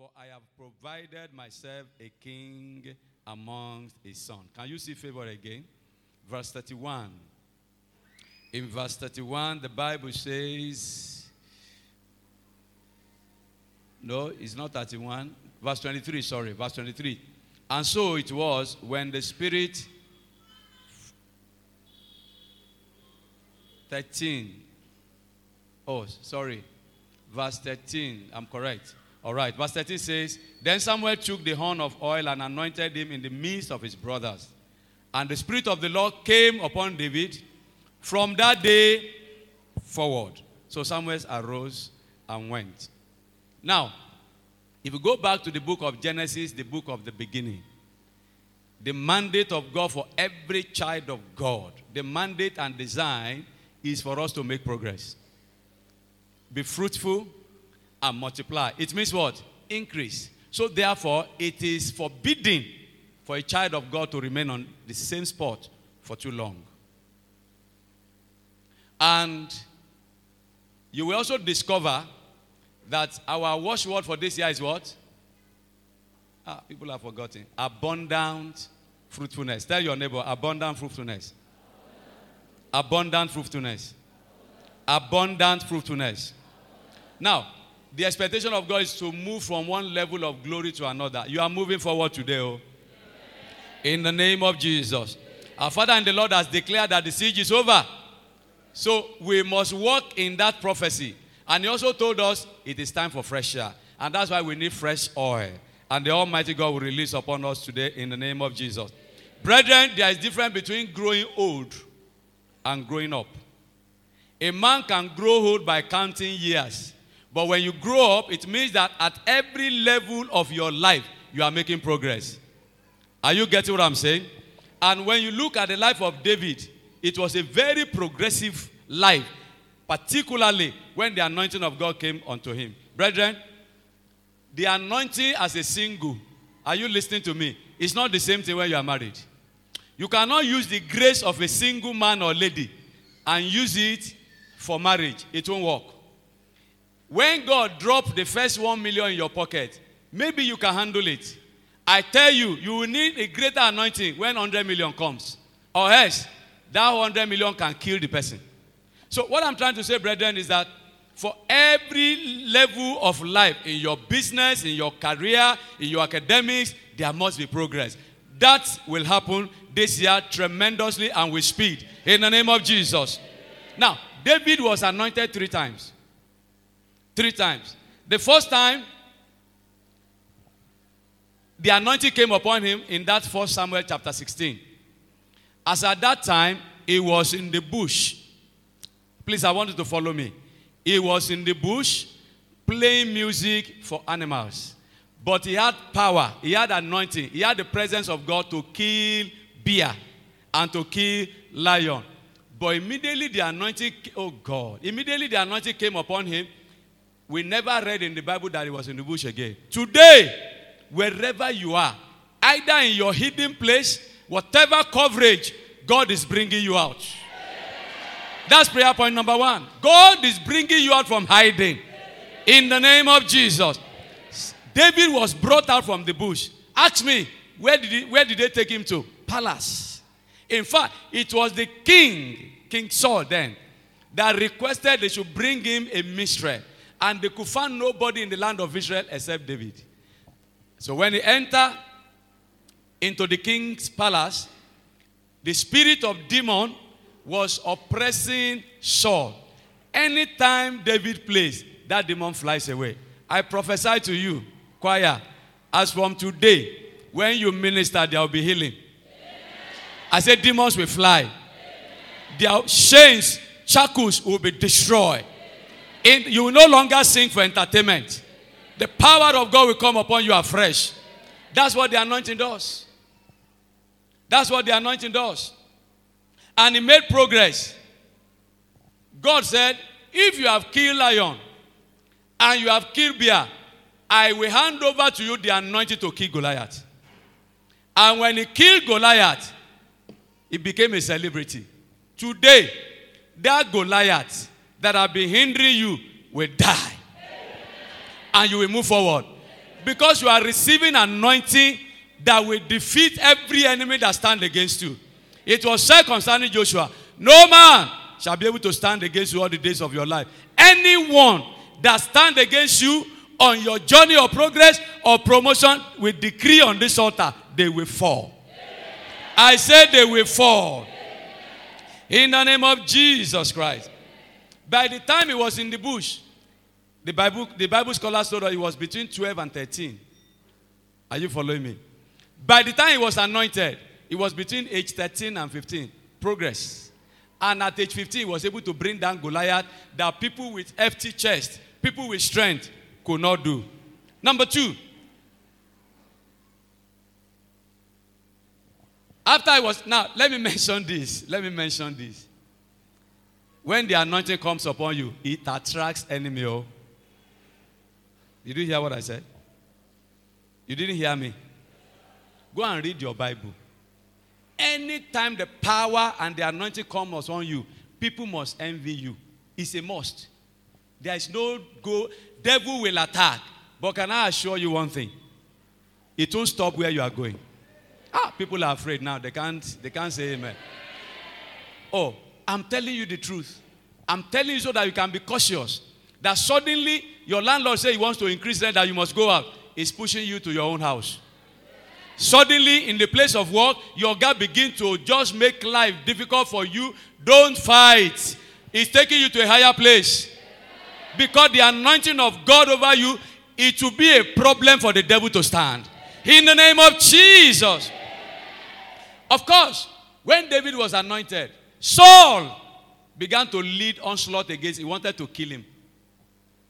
For I have provided myself a king amongst his son. Can you see favor again? Verse 31. In verse 31, the Bible says, no, it's not 31. Verse 23, sorry, verse 23. And so it was when the Spirit 13. Oh, sorry. Verse 13. I'm correct. All right. Verse 13 says, Then Samuel took the horn of oil and anointed him in the midst of his brothers. And the Spirit of the Lord came upon David from that day forward. So Samuel arose and went. Now, if you go back to the book of Genesis, the book of the beginning, the mandate of God for every child of God, the mandate and design is for us to make progress. Be fruitful and multiply. It means what? Increase. So, therefore, it is forbidden for a child of God to remain on the same spot for too long. And you will also discover that our watchword for this year is what? Ah, people have forgotten. Abundant fruitfulness. Tell your neighbor, abundant fruitfulness. Abundant fruitfulness. Abundant fruitfulness. Now, the expectation of God is to move from one level of glory to another. You are moving forward today, oh. In the name of Jesus. Our Father and the Lord has declared that the siege is over. So we must walk in that prophecy. And he also told us it is time for fresh air. And that's why we need fresh oil. And the Almighty God will release upon us today in the name of Jesus. Brethren, there is difference between growing old and growing up. A man can grow old by counting years. But when you grow up, it means that at every level of your life, you are making progress. Are you getting what I'm saying? And when you look at the life of David, it was a very progressive life, particularly when the anointing of God came unto him. Brethren, the anointing as a single, are you listening to me? It's not the same thing when you are married. You cannot use the grace of a single man or lady and use it for marriage. It won't work. When God dropped the first one million in your pocket, maybe you can handle it. I tell you, you will need a greater anointing when 100 million comes. Or else, that 100 million can kill the person. So, what I'm trying to say, brethren, is that for every level of life, in your business, in your career, in your academics, there must be progress. That will happen this year tremendously and with speed. In the name of Jesus. Now, David was anointed three times. Three times. The first time, the anointing came upon him in that first Samuel chapter 16. As at that time, he was in the bush. Please, I want you to follow me. He was in the bush playing music for animals. But he had power, he had anointing, he had the presence of God to kill bear and to kill lion. But immediately the anointing, oh God, immediately the anointing came upon him. We never read in the Bible that he was in the bush again. Today, wherever you are, either in your hidden place, whatever coverage, God is bringing you out. That's prayer point number one. God is bringing you out from hiding. In the name of Jesus. David was brought out from the bush. Ask me, where did, he, where did they take him to? Palace. In fact, it was the king, King Saul then, that requested they should bring him a minstrel. And they could find nobody in the land of Israel except David. So when he entered into the king's palace, the spirit of demon was oppressing Saul. Anytime David plays, that demon flies away. I prophesy to you, choir, as from today, when you minister, there will be healing. I said demons will fly. Their chains, shackles will be destroyed. In, you will no longer sing for entertainment. The power of God will come upon you afresh. That's what the anointing does. That's what the anointing does. And he made progress. God said, if you have killed lion and you have killed bear, I will hand over to you the anointing to kill Goliath. And when he killed Goliath, he became a celebrity. Today, that Goliath that have been hindering you will die. And you will move forward. Because you are receiving anointing that will defeat every enemy that stand against you. It was said concerning Joshua, no man shall be able to stand against you all the days of your life. Anyone that stand against you on your journey of progress or promotion will decree on this altar, they will fall. I said they will fall. In the name of Jesus Christ. By the time he was in the bush, the Bible, the Bible scholars told us he was between 12 and 13. Are you following me? By the time he was anointed, he was between age 13 and 15. Progress. And at age 15, he was able to bring down Goliath that people with hefty chest, people with strength could not do. Number two, after I was, now let me mention this. Let me mention this. When the anointing comes upon you, it attracts enemy. Oh. Did you hear what I said? You didn't hear me? Go and read your Bible. Anytime the power and the anointing comes on you, people must envy you. It's a must. There is no go. Devil will attack. But can I assure you one thing? It won't stop where you are going. Ah, people are afraid now. They can't, they can't say amen. Oh, I'm telling you the truth. I'm telling you so that you can be cautious. That suddenly your landlord say he wants to increase rent that you must go out. He's pushing you to your own house. Suddenly, in the place of work, your God begin to just make life difficult for you. Don't fight. He's taking you to a higher place. Because the anointing of God over you, it will be a problem for the devil to stand. In the name of Jesus. Of course, when David was anointed, Saul began to lead onslaught against he wanted to kill him.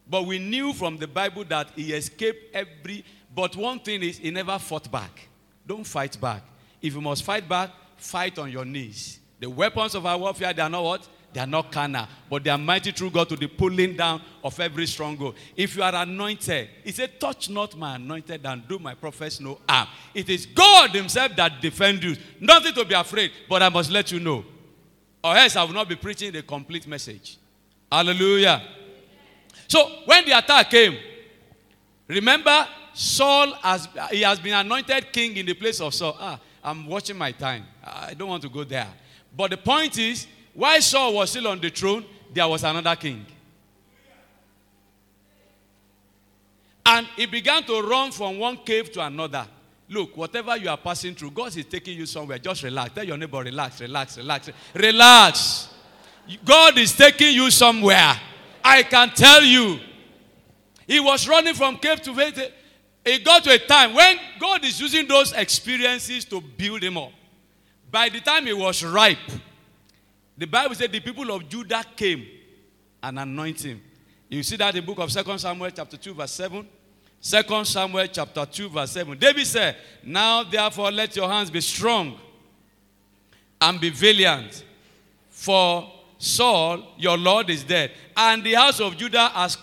But we knew from the Bible that he escaped every but one thing is he never fought back. Don't fight back. If you must fight back, fight on your knees. The weapons of our warfare, they are not what? They are not carnal, but they are mighty through God to the pulling down of every stronghold. If you are anointed, he said, Touch not my anointed and do my prophets no harm. It is God Himself that defends you. Nothing to be afraid, but I must let you know. Or else I will not be preaching the complete message. Hallelujah. So when the attack came, remember Saul has he has been anointed king in the place of Saul. Ah, I'm watching my time. I don't want to go there. But the point is, while Saul was still on the throne, there was another king. And he began to run from one cave to another. Look, whatever you are passing through, God is taking you somewhere. Just relax. Tell your neighbor, relax, relax, relax. Relax. God is taking you somewhere. I can tell you. He was running from cave to cave it got to a time when God is using those experiences to build him up. By the time he was ripe, the Bible said the people of Judah came and anointed him. You see that in the book of 2 Samuel chapter 2 verse 7. 2 Samuel chapter 2 verse 7. David said, Now therefore let your hands be strong and be valiant. For Saul, your Lord, is dead. And the house of Judah has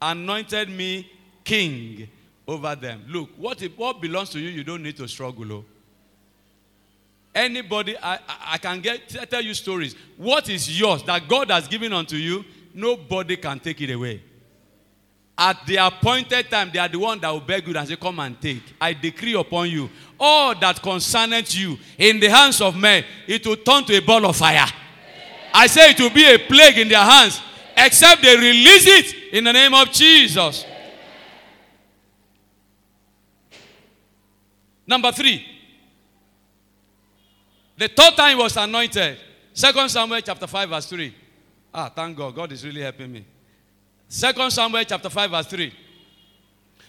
anointed me king over them. Look, what, if, what belongs to you, you don't need to struggle. Oh. Anybody, I, I can get tell you stories. What is yours that God has given unto you, nobody can take it away. At the appointed time, they are the one that will beg you and say, Come and take. I decree upon you all that concerneth you in the hands of men, it will turn to a ball of fire. I say it will be a plague in their hands, except they release it in the name of Jesus. Number three, the third time he was anointed. Second Samuel chapter 5, verse 3. Ah, thank God. God is really helping me. Second Samuel chapter 5, verse 3.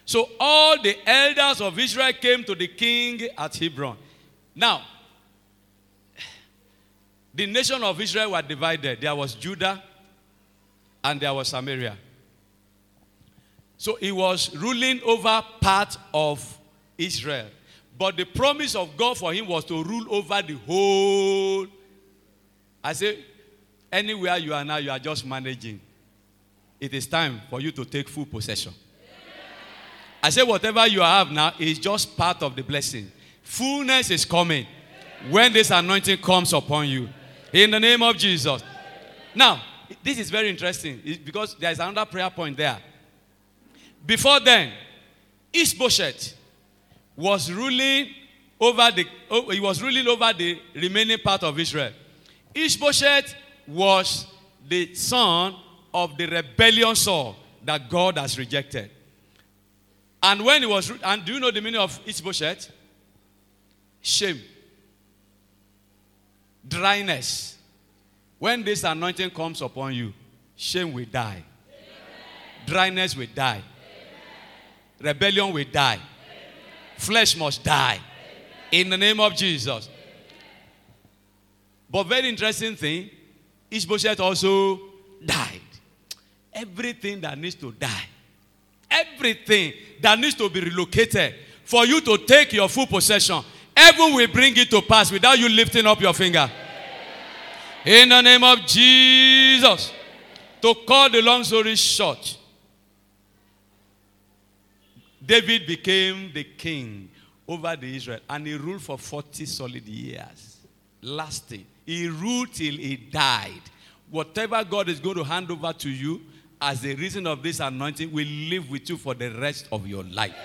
So all the elders of Israel came to the king at Hebron. Now, the nation of Israel were divided. There was Judah and there was Samaria. So he was ruling over part of Israel. But the promise of God for him was to rule over the whole. I say, anywhere you are now, you are just managing. It is time for you to take full possession. I say, whatever you have now is just part of the blessing. Fullness is coming when this anointing comes upon you. In the name of Jesus. Now, this is very interesting because there is another prayer point there. Before then, Ishbosheth was ruling over the he was ruling over the remaining part of Israel. Ishbosheth was the son of the rebellion Saul that God has rejected. And when he was and do you know the meaning of Ishbosheth? Shame. Dryness. When this anointing comes upon you, shame will die. Amen. Dryness will die. Amen. Rebellion will die. Amen. Flesh must die. In the name of Jesus. But very interesting thing, Ishbosheth also died. Everything that needs to die, everything that needs to be relocated for you to take your full possession, heaven will bring it to pass without you lifting up your finger. In the name of Jesus. To cut the long story short, David became the king over the Israel and he ruled for 40 solid years. Lasting. He ruled till he died. Whatever God is going to hand over to you as a reason of this anointing will live with you for the rest of your life.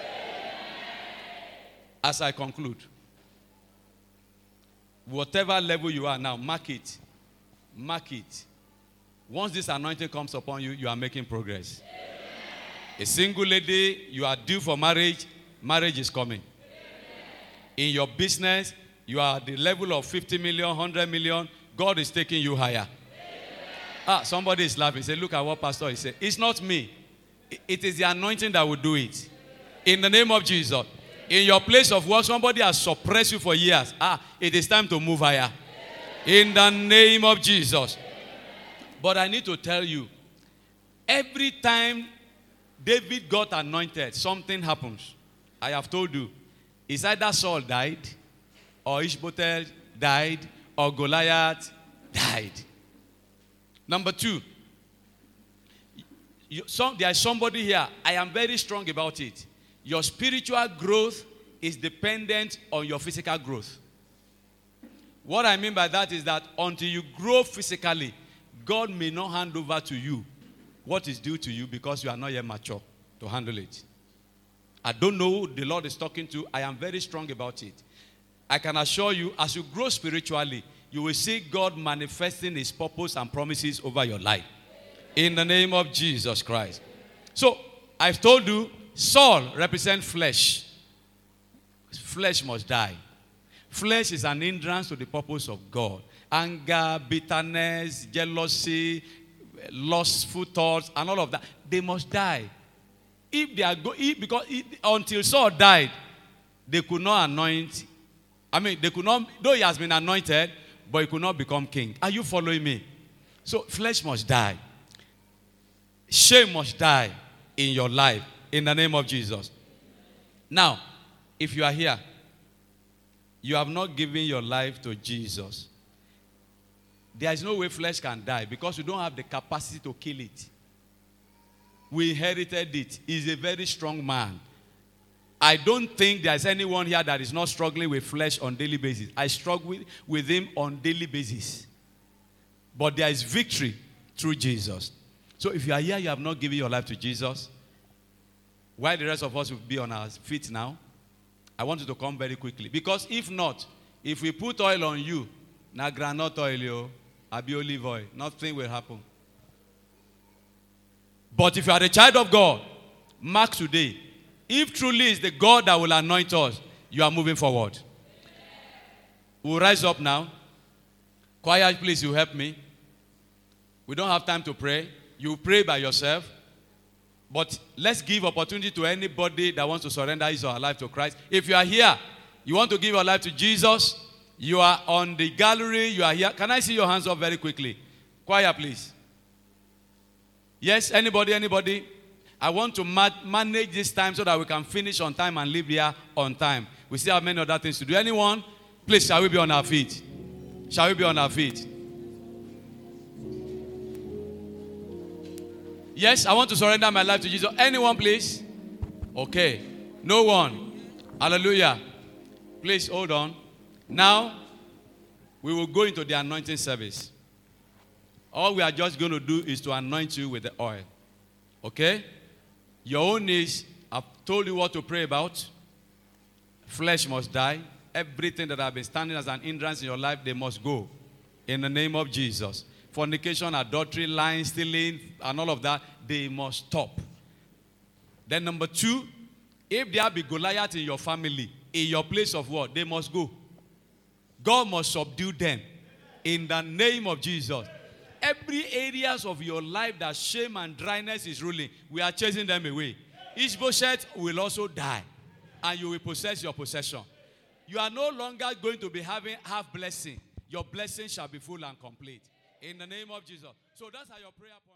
As I conclude, whatever level you are now, mark it. Mark it. Once this anointing comes upon you, you are making progress. A single lady, you are due for marriage, marriage is coming. In your business, you are at the level of 50 million, 100 million. God is taking you higher. Ah, somebody is laughing. Say, look at what pastor is saying. It's not me. It is the anointing that will do it. In the name of Jesus. In your place of work, somebody has suppressed you for years. Ah, it is time to move higher. In the name of Jesus. But I need to tell you, every time David got anointed, something happens. I have told you. It's either Saul died, or Ishbosheth died, or Goliath died. Number two, you, some, there is somebody here. I am very strong about it. Your spiritual growth is dependent on your physical growth. What I mean by that is that until you grow physically, God may not hand over to you what is due to you because you are not yet mature to handle it. I don't know who the Lord is talking to. I am very strong about it. I can assure you, as you grow spiritually, you will see God manifesting His purpose and promises over your life. In the name of Jesus Christ. So, I've told you, Saul represents flesh. Flesh must die. Flesh is an hindrance to the purpose of God. Anger, bitterness, jealousy, lustful thoughts, and all of that, they must die. If they are go, if, because if, until Saul died, they could not anoint. I mean, they could not, though he has been anointed, but he could not become king. Are you following me? So flesh must die. Shame must die in your life in the name of Jesus. Now, if you are here, you have not given your life to Jesus. There is no way flesh can die because you don't have the capacity to kill it. We inherited it. He's a very strong man. I don't think there's anyone here that is not struggling with flesh on daily basis. I struggle with, him on daily basis. But there is victory through Jesus. So if you are here, you have not given your life to Jesus, while the rest of us will be on our feet now, I want you to come very quickly. Because if not, if we put oil on you, na granite oil, yo, be olive oil, nothing will happen. But if you are a child of God, mark today, if truly is the God that will anoint us, you are moving forward. We'll rise up now. Quiet, please, you help me. We don't have time to pray. You pray by yourself. But let's give opportunity to anybody that wants to surrender his or her life to Christ. If you are here, you want to give your life to Jesus, you are on the gallery, you are here. Can I see your hands up very quickly? Quiet, please. Yes, anybody, anybody? I want to ma- manage this time so that we can finish on time and leave here on time. We still have many other things to do. Anyone? Please, shall we be on our feet? Shall we be on our feet? Yes, I want to surrender my life to Jesus. Anyone, please? Okay. No one. Hallelujah. Please hold on. Now, we will go into the anointing service. All we are just going to do is to anoint you with the oil. Okay? Your own is I've told you what to pray about. Flesh must die. Everything that I've been standing as an hindrance in your life, they must go. In the name of Jesus. Fornication, adultery, lying, stealing, and all of that, they must stop. Then number two, if there be Goliath in your family, in your place of work, they must go. God must subdue them. In the name of Jesus. Every areas of your life that shame and dryness is ruling, we are chasing them away. Each Ishbosheth will also die, and you will possess your possession. You are no longer going to be having half blessing. Your blessing shall be full and complete. In the name of Jesus. So that's how your prayer point.